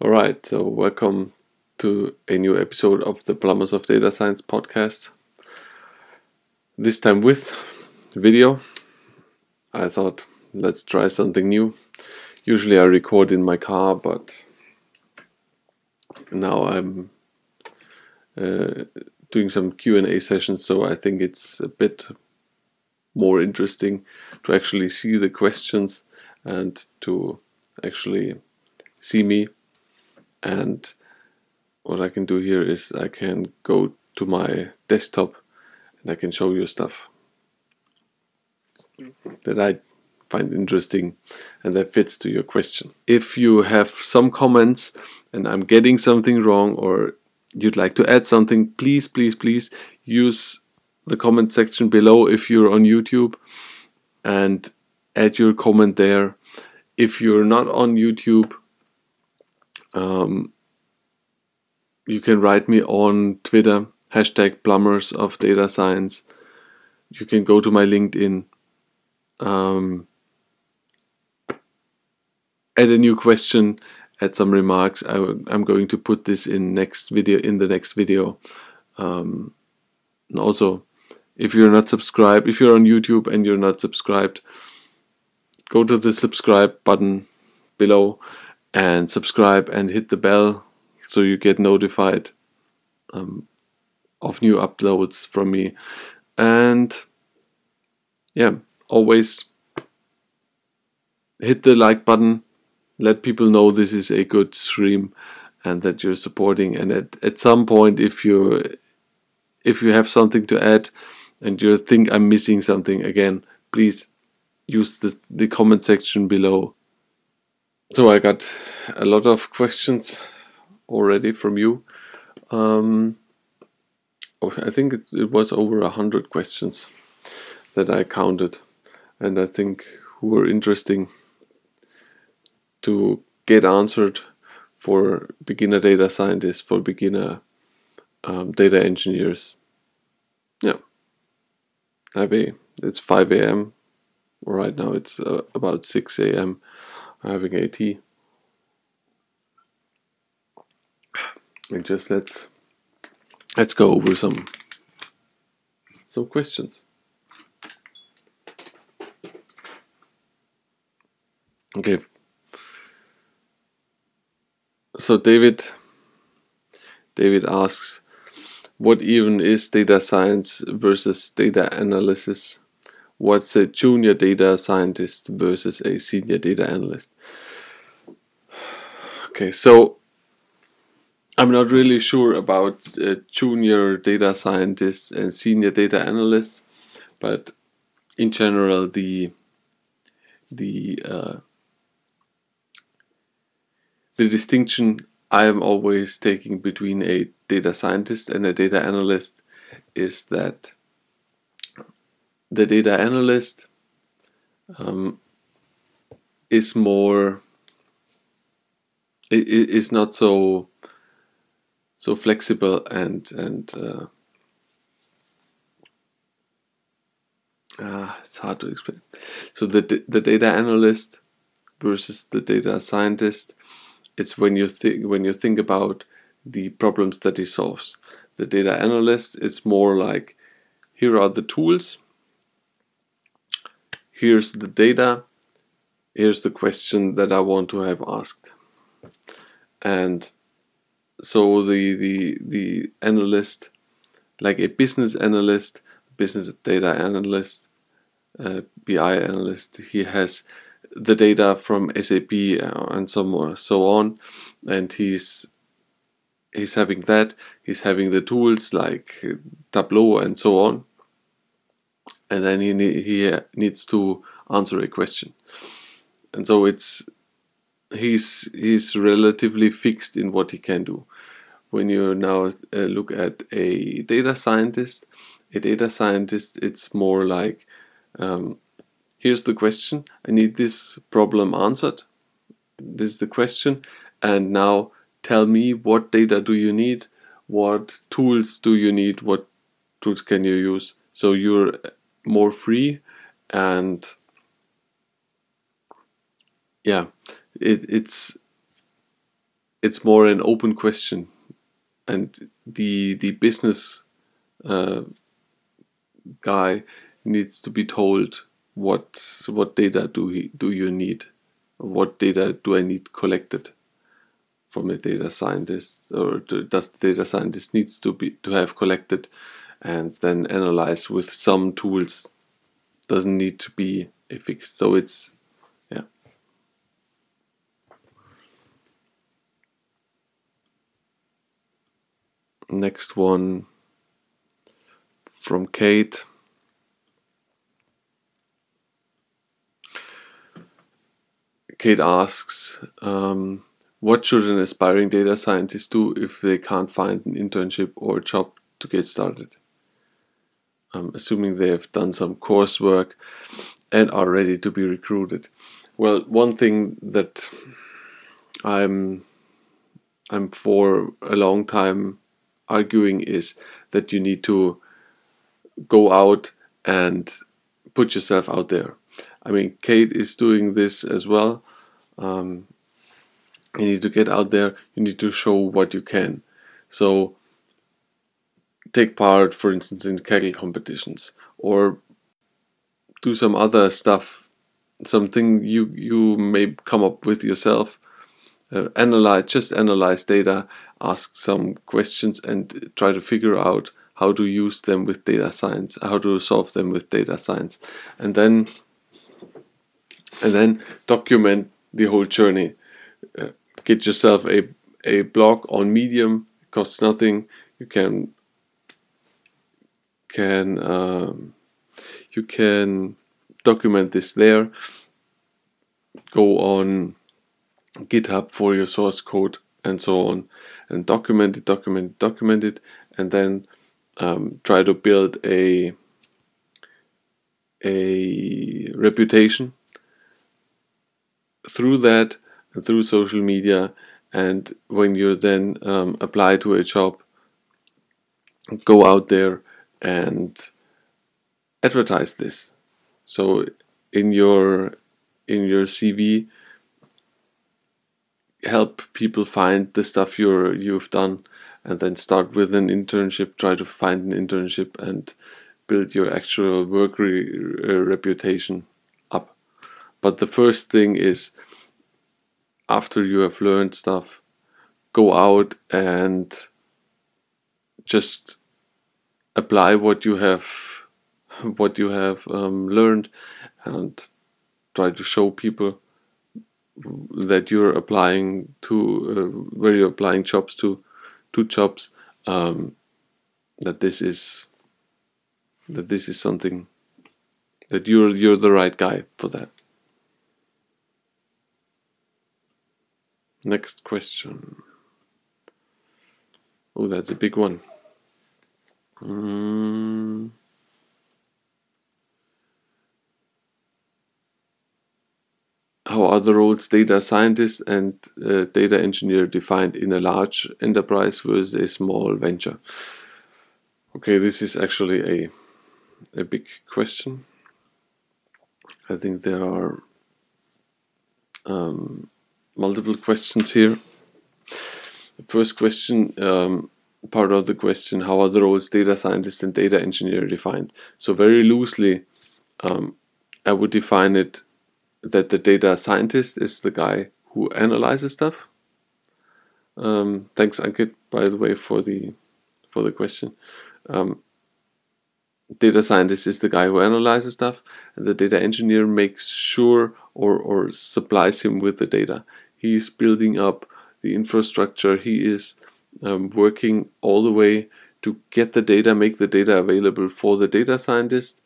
All right, so welcome to a new episode of the Plumbers of Data Science podcast. This time with video. I thought let's try something new. Usually I record in my car, but now I'm uh, doing some Q&A sessions, so I think it's a bit more interesting to actually see the questions and to actually see me and what I can do here is I can go to my desktop and I can show you stuff that I find interesting and that fits to your question. If you have some comments and I'm getting something wrong or you'd like to add something, please, please, please use the comment section below if you're on YouTube and add your comment there. If you're not on YouTube, um, you can write me on Twitter, hashtag plumbers of data science. You can go to my LinkedIn. Um, add a new question, add some remarks. I, am going to put this in next video in the next video. Um, also, if you're not subscribed, if you're on YouTube and you're not subscribed, go to the subscribe button below and subscribe and hit the bell so you get notified um, of new uploads from me. And yeah, always hit the like button, let people know this is a good stream and that you're supporting. And at, at some point, if you if you have something to add and you think I'm missing something again, please use the, the comment section below so I got a lot of questions already from you. Um, oh, I think it, it was over a hundred questions that I counted, and I think were interesting to get answered for beginner data scientists, for beginner um, data engineers. Yeah, happy. It's 5 a.m. Right now it's uh, about 6 a.m having a tea. And just let's let's go over some some questions. Okay. So David David asks what even is data science versus data analysis? What's a junior data scientist versus a senior data analyst. Okay, so I'm not really sure about uh, junior data scientists and senior data analysts, but in general, the the uh, the distinction I am always taking between a data scientist and a data analyst is that the data analyst um, is more is not so so flexible and and uh, uh, it's hard to explain. So the the data analyst versus the data scientist, it's when you think when you think about the problems that he solves. The data analyst is more like here are the tools here's the data, here's the question that I want to have asked. And so the the the analyst, like a business analyst, business data analyst, uh, BI analyst, he has the data from SAP uh, and so so on, and he's he's having that. He's having the tools like Tableau and so on, and then he he needs to answer a question, and so it's he's he's relatively fixed in what he can do. When you now uh, look at a data scientist, a data scientist, it's more like um, here's the question. I need this problem answered. This is the question, and now tell me what data do you need, what tools do you need, what tools can you use. So you're more free and yeah it, it's it's more an open question, and the the business uh, guy needs to be told what what data do he do you need, what data do I need collected from a data scientist, or does the data scientist needs to be to have collected, and then analyze with some tools. Doesn't need to be a fixed. So it's yeah. Next one from Kate. Kate asks, um, what should an aspiring data scientist do if they can't find an internship or a job to get started? I'm assuming they have done some coursework and are ready to be recruited. Well, one thing that I'm I'm for a long time arguing is that you need to go out and put yourself out there. I mean, Kate is doing this as well. Um, you need to get out there. You need to show what you can. So, take part, for instance, in Kaggle competitions, or do some other stuff, something you you may come up with yourself. Uh, analyze, just analyze data, ask some questions, and try to figure out how to use them with data science, how to solve them with data science, and then and then document the whole journey. Uh, get yourself a a blog on Medium. It costs nothing. You can can um, you can document this there. Go on GitHub for your source code and so on, and document it, document it, document it, and then um, try to build a a reputation through that and through social media and when you then um, apply to a job go out there and advertise this. So in your in your cv help people find the stuff you're you've done and then start with an internship try to find an internship and build your actual work re- uh, reputation up. But the first thing is after you have learned stuff go out and just apply what you have what you have um, learned and try to show people that you're applying to uh, where you're applying jobs to to jobs um, that this is that this is something that you're you're the right guy for that. Next question. Oh that's a big one mm. how are the roles data scientist and uh, data engineer defined in a large enterprise versus a small venture? Okay, this is actually a a big question. I think there are um, multiple questions here. The first question, um, part of the question, how are the roles data scientist and data engineer defined? So very loosely, um, I would define it that the data scientist is the guy who analyzes stuff. Um, thanks, Ankit, by the way, for the for the question. Um, data scientist is the guy who analyzes stuff, and the data engineer makes sure or or supplies him with the data. He is building up the infrastructure. He is um, working all the way to get the data, make the data available for the data scientist,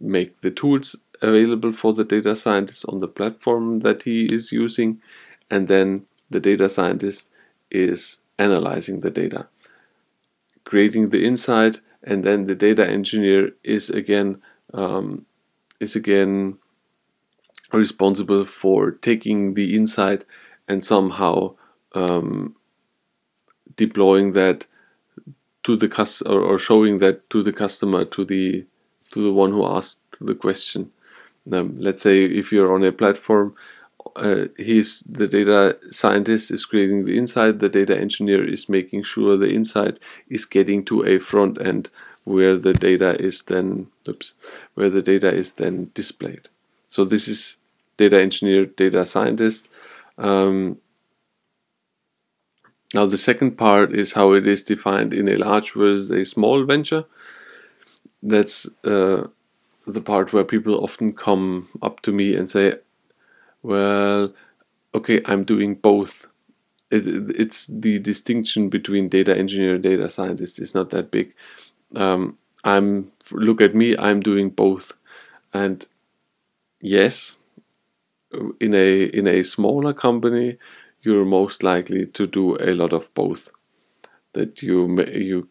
make the tools available for the data scientist on the platform that he is using, and then the data scientist is analyzing the data, creating the insight, and then the data engineer is again um, is again responsible for taking the insight and somehow um, deploying that to the customer or showing that to the customer to the to the one who asked the question um, let's say if you're on a platform uh, he's the data scientist is creating the insight. The data engineer is making sure the insight is getting to a front end where the data is then oops, where the data is then displayed. So this is data engineer, data scientist. Um, now the second part is how it is defined in a large versus a small venture. That's uh, the part where people often come up to me and say, "Well, okay, I'm doing both." It, it's the distinction between data engineer and data scientist is not that big. Um, I'm look at me, I'm doing both, and yes, in a in a smaller company, you're most likely to do a lot of both. That you you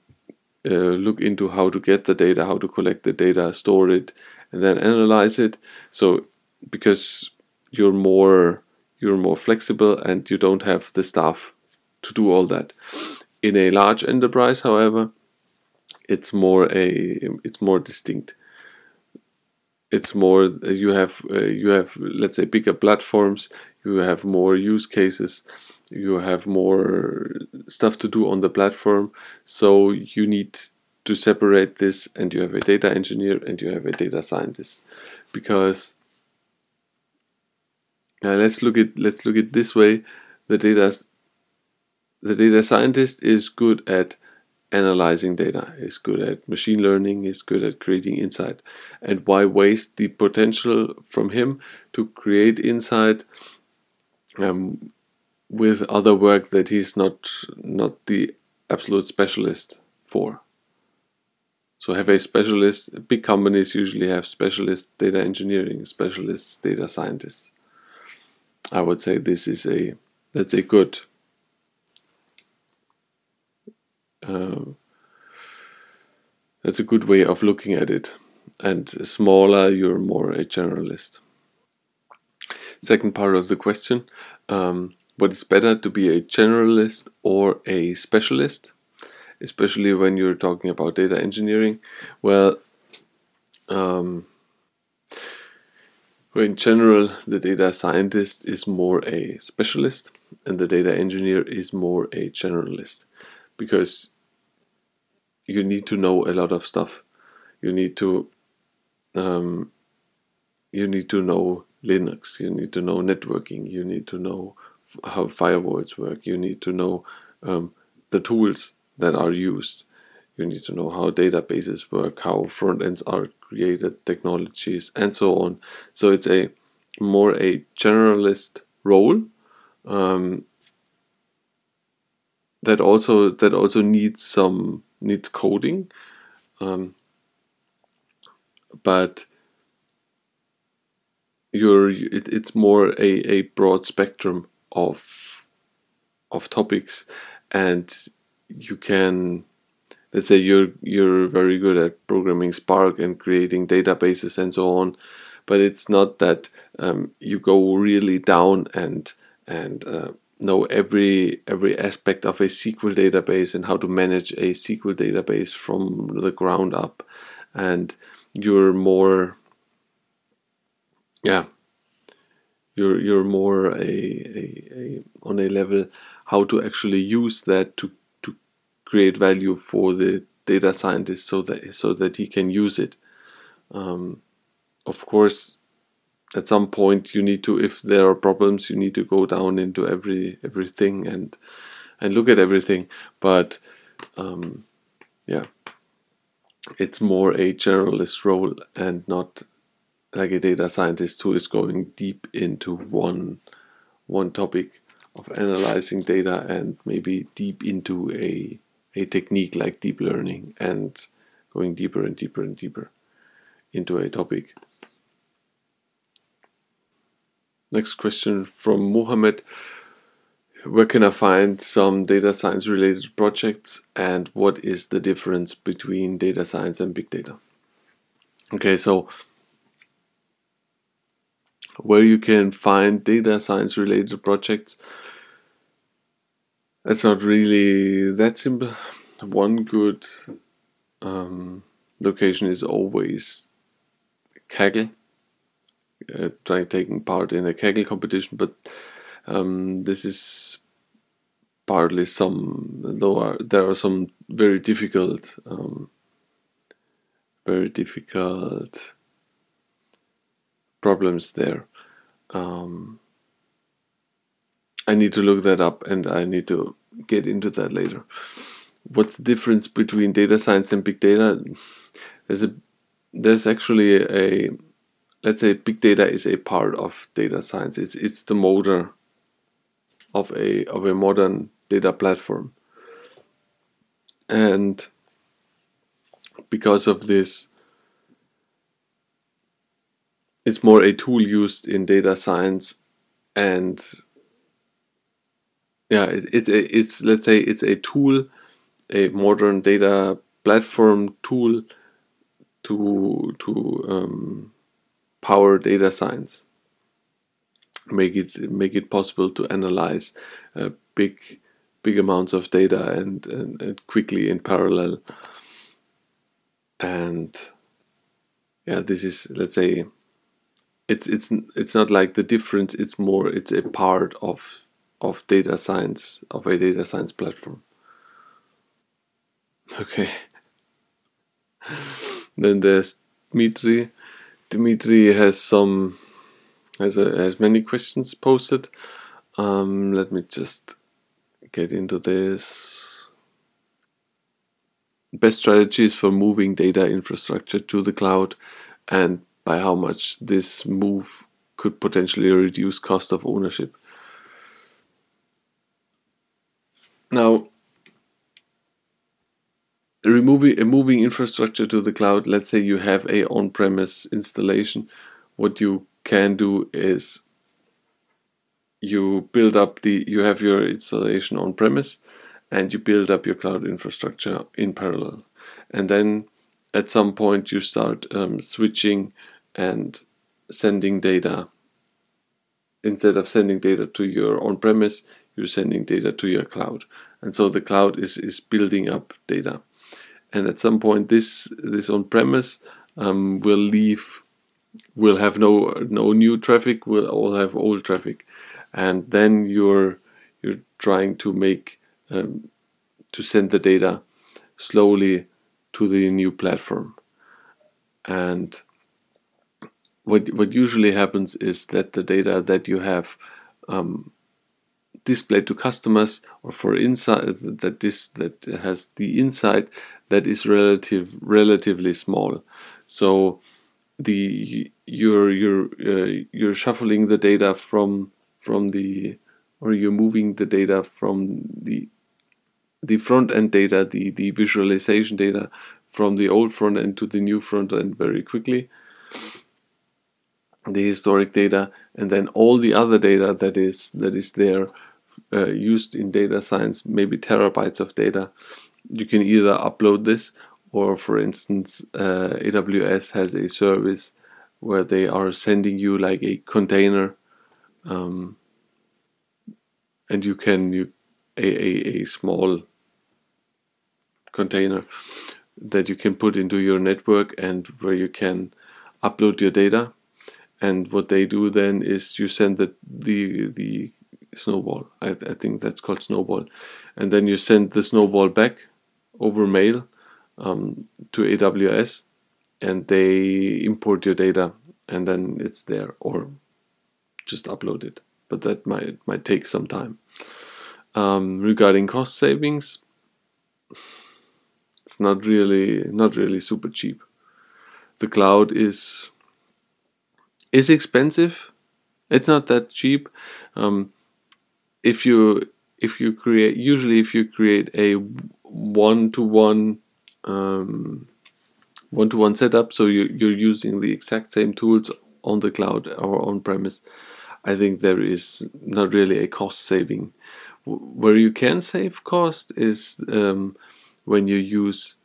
uh, look into how to get the data, how to collect the data, store it, and then analyze it. So because you're more you're more flexible and you don't have the staff to do all that. In a large enterprise, however, it's more a it's more distinct it's more you have uh, you have let's say bigger platforms you have more use cases you have more stuff to do on the platform. So you need to separate this and you have a data engineer and you have a data scientist. Because uh, let's look at let's look at this way. The data the data scientist is good at analyzing data, is good at machine learning, is good at creating insight. And why waste the potential from him to create insight um, with other work that he's not not the absolute specialist for? So have a specialist. Big companies usually have specialist data engineering, specialist data scientists. I would say this is a that's a good uh, that's a good way of looking at it. And smaller, you're more a generalist. Second part of the question um, What is better to be a generalist or a specialist? Especially when you're talking about data engineering. Well, um, in general, the data scientist is more a specialist and the data engineer is more a generalist because you need to know a lot of stuff. You need to um, you need to know Linux. You need to know networking. You need to know how firewalls work. You need to know um, the tools that are used. You need to know how databases work, how front ends are created, technologies, and so on. So it's a more a generalist role um, that also that also needs some needs coding, um, but you're it, it's more a, a broad spectrum of of topics, and you can let's say you're you're very good at programming Spark and creating databases and so on, but it's not that um, you go really down and and uh, know every every aspect of a SQL database and how to manage a SQL database from the ground up, and you're more, yeah, you're you're more a, a, a on a level how to actually use that to to create value for the data scientist so that so that he can use it. Um, of course, at some point you need to if there are problems you need to go down into every everything and and look at everything but um, yeah it's more a generalist role and not like a data scientist who is going deep into one one topic of analyzing data and maybe deep into a a technique like deep learning and going deeper and deeper and deeper into a topic Next question from Mohammed. Where can I find some data science related projects and what is the difference between data science and big data? Okay, so where you can find data science related projects, that's not really that simple. One good um, location is always Kaggle uh, trying taking part in a Kaggle competition, but um, this is partly some though there are some very difficult um, very difficult problems there. Um, I need to look that up and I need to get into that later. What's the difference between data science and big data? There's a there's actually a let's say big data is a part of data science. It's it's the motor of a of a modern data platform. And because of this, it's more a tool used in data science and yeah it, it, it's let's say it's a tool a modern data platform tool to to um, power data science make it make it possible to analyze uh, big big amounts of data and, and, and quickly in parallel. And yeah, this is let's say it's it's it's not like the difference. It's more it's a part of of data science of a data science platform. Okay. then there's Dmitry. Dmitry has some has a, has many questions posted. Um, let me just get into this. Best strategies for moving data infrastructure to the cloud and by how much this move could potentially reduce cost of ownership. Now, removing a moving infrastructure to the cloud, let's say you have a on-premise installation, what you can do is you build up the you have your installation on premise and you build up your cloud infrastructure in parallel and then at some point you start um, switching and sending data. Instead of sending data to your on premise you're sending data to your cloud. And so the cloud is is building up data. And at some point this this on premise um, will leave will have no no new traffic will all have old traffic. And then you're you're trying to make um, to send the data slowly to the new platform. And what what usually happens is that the data that you have um, displayed to customers or for insight that this that has the insight that is relative relatively small so the you're you're uh, you're shuffling the data from from the or you're moving the data from the the front end data, the, the visualization data from the old front end to the new front end very quickly. The historic data and then all the other data that is that is there uh, used in data science, maybe terabytes of data. You can either upload this or for instance uh, AWS has a service where they are sending you like a container um, and you can you a, a, a small container that you can put into your network and where you can upload your data and what they do then is you send the the, the snowball I, I think that's called snowball and then you send the snowball back over mail um, to AWS and they import your data and then it's there or just upload it. But that might might take some time. Um, regarding cost savings, it's not really not really super cheap. The cloud is is expensive. It's not that cheap. Um, if you if you create usually if you create a one to one one to one setup, so you, you're using the exact same tools on the cloud or on premise, I think there is not really a cost saving. Where you can save cost is um, when you use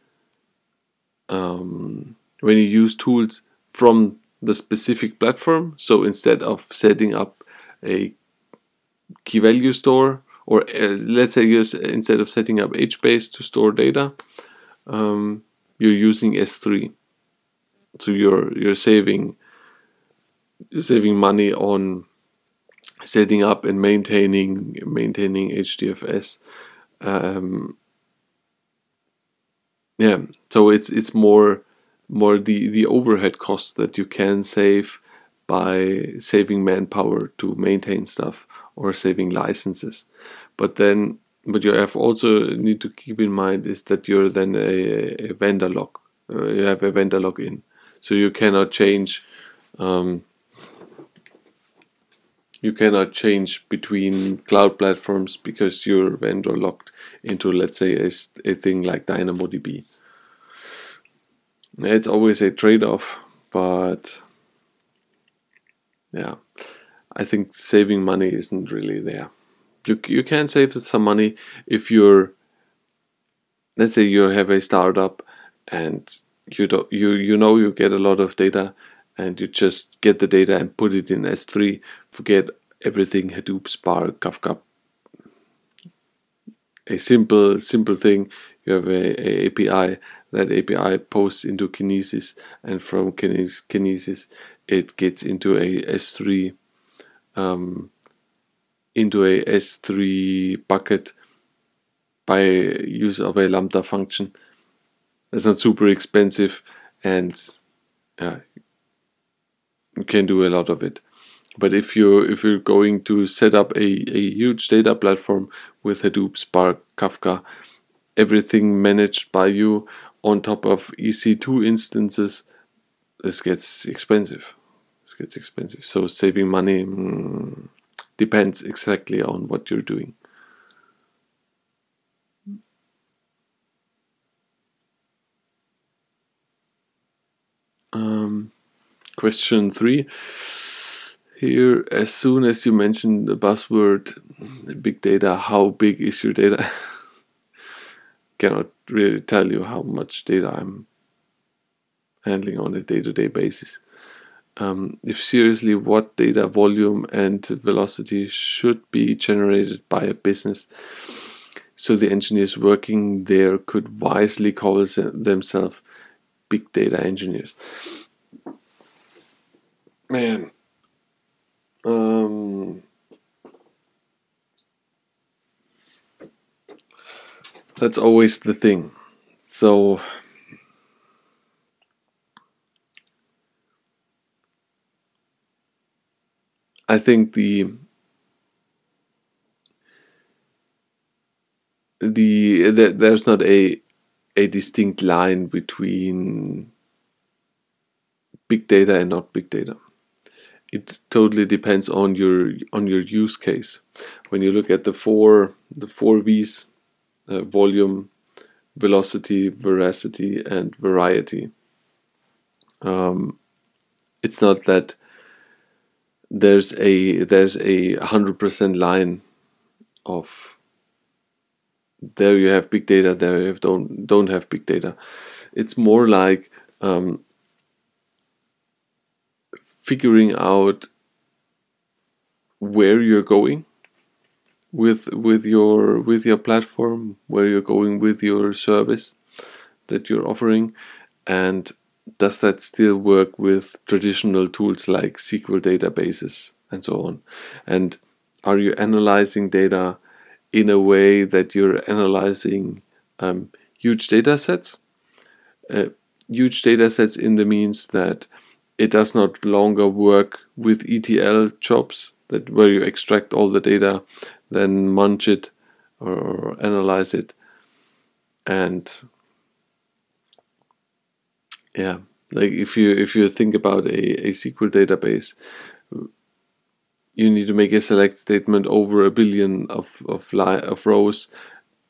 um, when you use tools from the specific platform. So instead of setting up a key value store, or uh, let's say instead of setting up HBase to store data, um, you're using S3. So you're you're saving saving money on setting up and maintaining maintaining HDFS. Um, yeah, so it's it's more more the the overhead costs that you can save by saving manpower to maintain stuff or saving licenses. But then what you have also need to keep in mind is that you're then a, a vendor lock. Uh, you have a vendor lock-in, so you cannot change. Um, you cannot change between cloud platforms because you're vendor locked into, let's say, a, a thing like DynamoDB. It's always a trade-off, but yeah, I think saving money isn't really there. You you can save some money if you're, let's say, you have a startup and you don't you you know you get a lot of data and you just get the data and put it in S3. Forget everything Hadoop, Spark, Kafka. A simple simple thing. You have a, a API. That API posts into Kinesis, and from Kinesis it gets into a S3 um, into a S3 bucket by use of a lambda function. It's not super expensive, and uh, you can do a lot of it. But if you if you're going to set up a, a huge data platform with Hadoop, Spark, Kafka, everything managed by you on top of EC2 instances, this gets expensive. This gets expensive. So saving money mm, depends exactly on what you're doing. Um, question three. Here, as soon as you mention the buzzword big data, how big is your data? Cannot really tell you how much data I'm handling on a day to day basis. Um, if seriously, what data volume and velocity should be generated by a business so the engineers working there could wisely call themselves big data engineers. Man, um, that's always the thing. So, I think the the, the there's not a a distinct line between big data and not big data it totally depends on your on your use case. When you look at the four the four V's, uh, volume, velocity, veracity, and variety. Um, it's not that there's a there's a hundred percent line of there you have big data there you have don't don't have big data. It's more like um, figuring out where you're going with with your with your platform where you're going with your service that you're offering? And does that still work with traditional tools like SQL databases and so on? And are you analyzing data in a way that you're analyzing um, huge data sets? Uh, huge data sets in the means that it does not longer work with ETL jobs that where you extract all the data, then munch it or analyze it, and yeah, like if you if you think about a, a SQL database, you need to make a select statement over a billion of of, li- of rows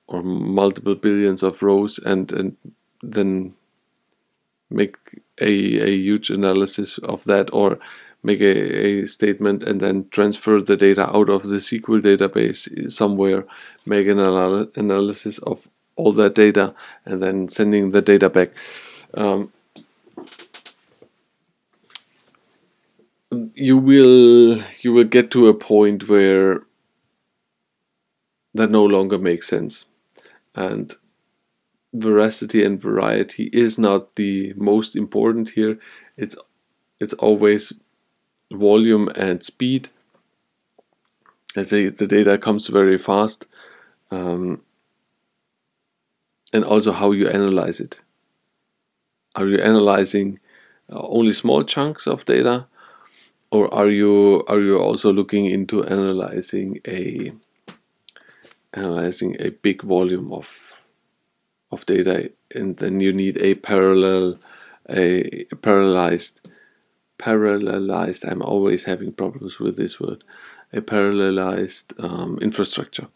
or multiple billions of rows, and and then make a, a huge analysis of that or make a, a statement and then transfer the data out of the SQL database somewhere, make an anal- analysis of all that data, and then sending the data back. Um, you will you will get to a point where that no longer makes sense, and veracity and variety is not the most important here. It's it's always volume and speed. Say the data comes very fast, um, and also how you analyze it. Are you analyzing uh, only small chunks of data, or are you are you also looking into analyzing a analyzing a big volume of of data, and then you need a parallel a, a parallelized parallelized i'm always having problems with this word a parallelized um, infrastructure.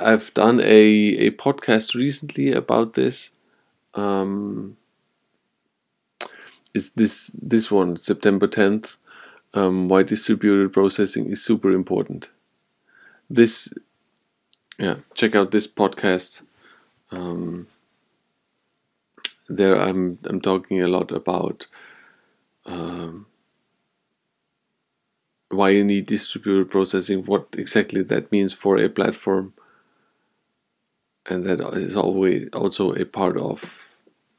I've done a, a podcast recently about this um, is this this one september 10th um, why distributed processing is super important. This yeah check out this podcast um, there I'm I'm talking a lot about um, why you need distributed processing, what exactly that means for a platform, and that is always also a part of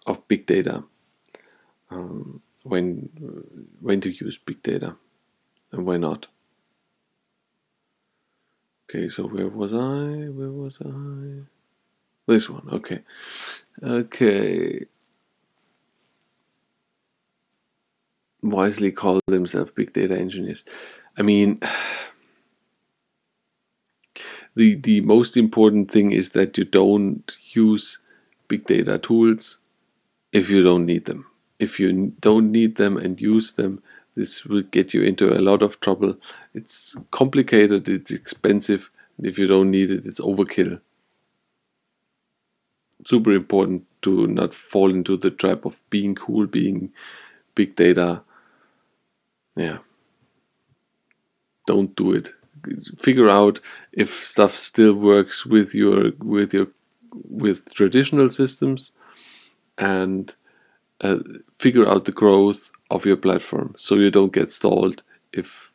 of big data. Um, when when to use big data and why not. Okay, so where was I? Where was I? This one. Okay. Okay. Wisely call themselves big data engineers. I mean, the the most important thing is that you don't use big data tools if you don't need them. If you don't need them and use them, this will get you into a lot of trouble. It's complicated, it's expensive, and if you don't need it, it's overkill. Super important to not fall into the trap of being cool, being big data. Yeah. Don't do it. Figure out if stuff still works with your with your with traditional systems and uh, figure out the growth of your platform so you don't get stalled if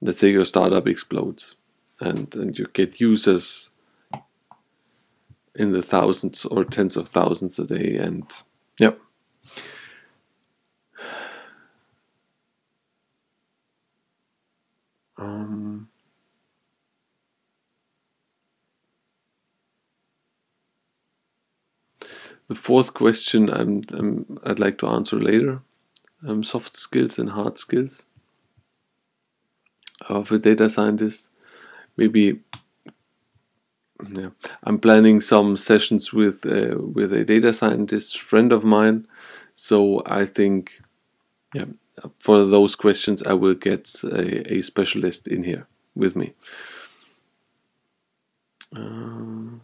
let's say your startup explodes and and you get users in the thousands or tens of thousands a day and yep. Um, the fourth question I'm, I'm, I'd like to answer later um, soft skills and hard skills of a data scientist. Maybe yeah, I'm planning some sessions with uh, with a data scientist friend of mine, so I think yeah for those questions, I will get a, a specialist in here with me. Um,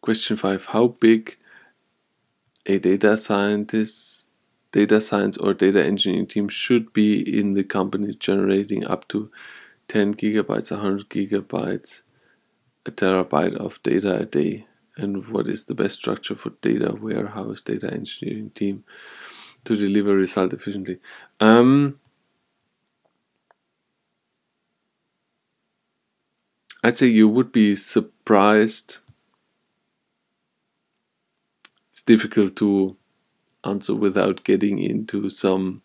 question five: How big a data scientist, data science, or data engineering team should be in the company generating up to 10 gigabytes, 100 gigabytes a terabyte of data a day? And what is the best structure for data warehouse data engineering team to deliver result efficiently? Um, i'd say you would be surprised it's difficult to answer without getting into some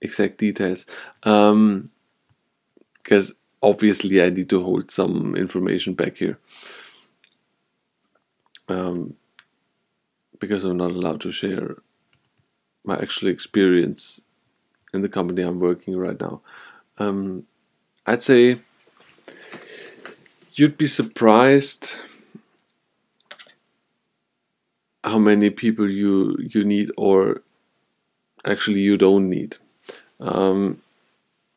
exact details um, because obviously I need to hold some information back here um, because I'm not allowed to share my actual experience in the company I'm working right now. Um, I'd say you'd be surprised how many people you you need or actually you don't need. Um,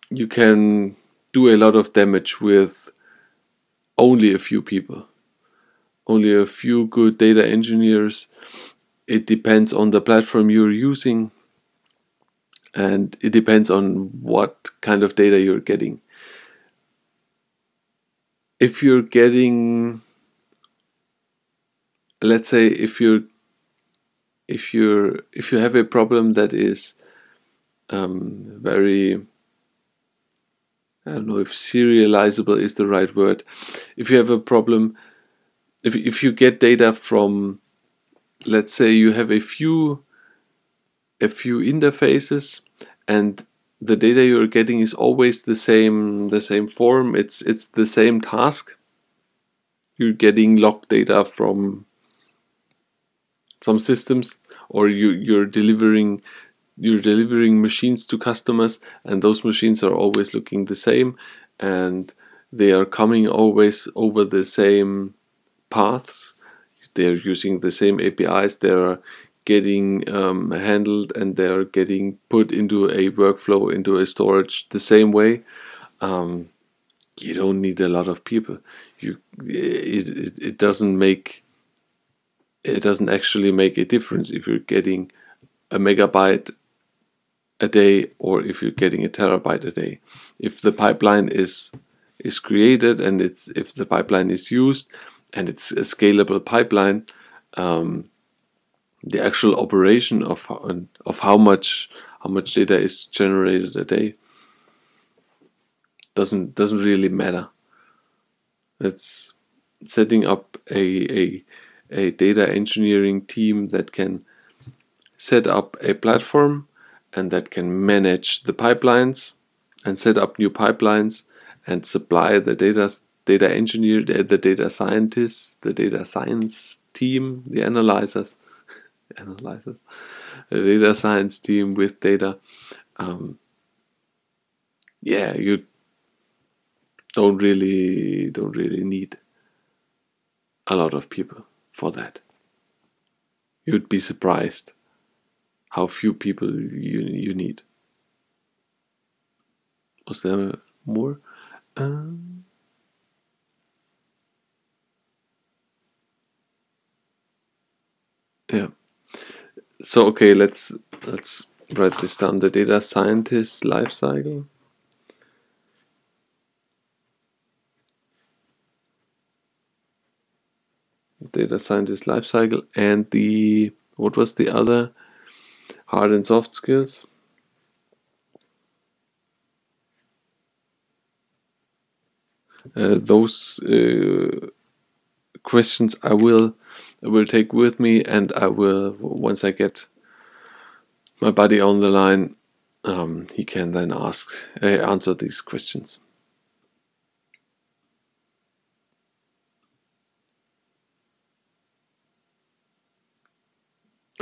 you can do a lot of damage with only a few people, only a few good data engineers. It depends on the platform you're using and it depends on what kind of data you're getting. If you're getting, let's say, if you're if you're if you have a problem that is um, very I don't know if serializable is the right word. If you have a problem, if if you get data from, let's say you have a few, a few interfaces, and the data you're getting is always the same the same form. It's it's the same task. You're getting log data from some systems, or you you're delivering you're delivering machines to customers and those machines are always looking the same and they are coming always over the same paths. They're using the same apis they're getting um, handled and they're getting put into a workflow into a storage the same way. Um, you don't need a lot of people. You it, it, it doesn't make it doesn't actually make a difference if you're getting a megabyte a day or if you're getting a terabyte a day. If the pipeline is is created and it's if the pipeline is used and it's a scalable pipeline, um, the actual operation of of how much how much data is generated a day doesn't doesn't really matter. It's setting up a, a a data engineering team that can set up a platform and that can manage the pipelines and set up new pipelines and supply the data data engineer, the, data scientists, the data science team, the analyzers, analyzers, the data science team with data. Um, yeah, you don't really don't really need a lot of people for that. You'd be surprised how few people you you need. Was there more? Um, yeah. So okay, let's let's write this down. The data scientist life cycle. Data scientist lifecycle, and the what was the other? hard and soft skills. Uh, those uh, questions I will I will take with me, and I will once I get my buddy on the line, um, he can then ask uh, answer these questions.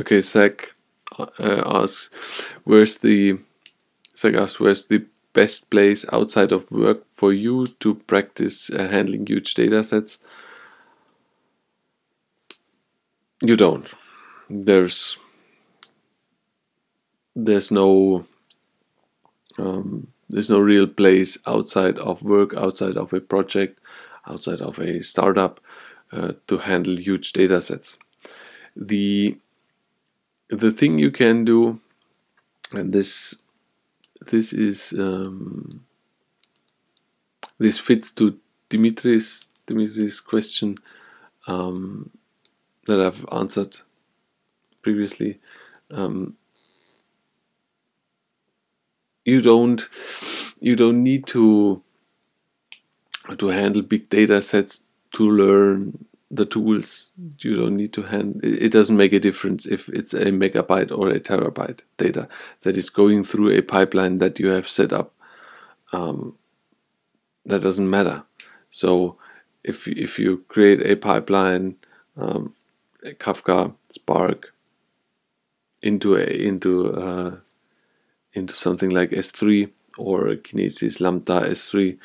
Okay, Zach uh, asks, where's the Zach asks, where's the best place outside of work for you to practice uh, handling huge data sets? You don't. There's there's no um, there's no real place outside of work, outside of a project, outside of a startup uh, to handle huge data sets. The the thing you can do, and this this is um, this fits to Dimitri's Dimitri's question um, that I've answered previously. Um, you don't you don't need to to handle big data sets to learn the tools you don't need to hand it doesn't make a difference if it's a megabyte or a terabyte data that is going through a pipeline that you have set up. Um, that doesn't matter. So if if you create a pipeline um, a kafka spark into a into uh, into something like s3 or kinesis lambda s3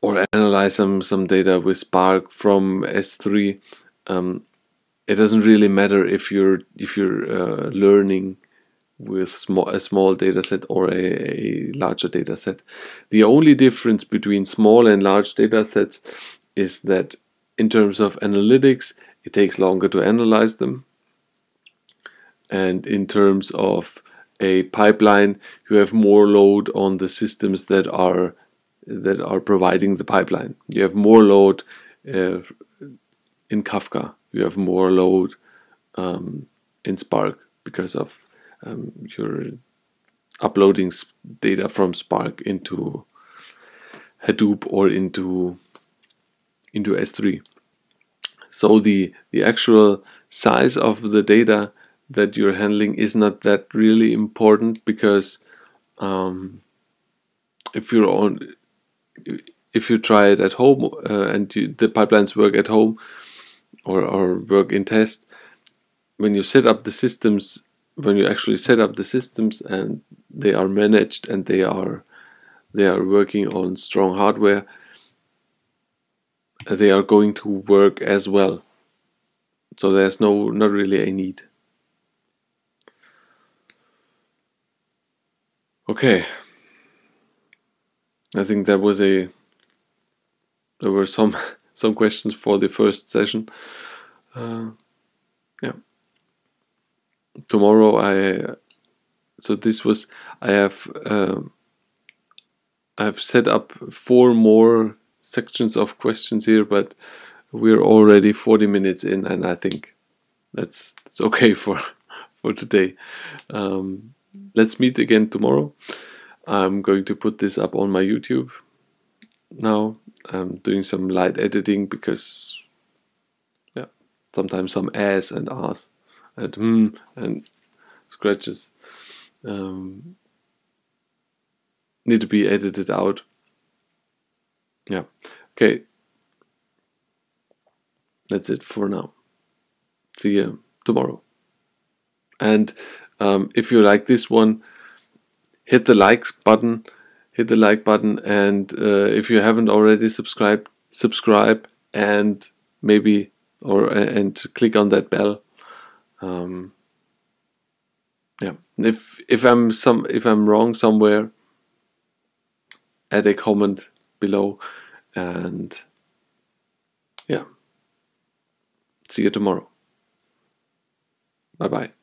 or analyze some some data with Spark from S3. Um, it doesn't really matter if you're if you're uh, learning with a small data set or a, a, larger data set. The only difference between small and large data sets is that in terms of analytics, it takes longer to analyze them. And in terms of a pipeline, you have more load on the systems that are that are providing the pipeline. You have more load uh, in Kafka. You have more load um, in Spark because of um, your uploading data from Spark into Hadoop or into into S3. So the the actual size of the data that you're handling is not that really important because um, if you're on if you try it at home uh, and you, the pipelines work at home or, or work in test when you set up the systems when you actually set up the systems and they are managed and they are they are working on strong hardware they are going to work as well. So there's no not really a need. Okay i think that was a there were some some questions for the first session uh, yeah tomorrow I so this was I have um, I've set up four more sections of questions here, but we're already 40 minutes in, and I think that's that's okay for for today. Um, let's meet again tomorrow. I'm going to put this up on my YouTube now. I'm doing some light editing because yeah, sometimes some ass and ass and hmm and scratches um, need to be edited out. Yeah. Okay. That's it for now. See you tomorrow. And um, if you like this one, hit the likes button. Hit the like button, and uh, if you haven't already subscribed, subscribe and maybe or and click on that bell. Um, yeah. If if i'm some if i'm wrong somewhere add a comment below and yeah. See you tomorrow. Bye bye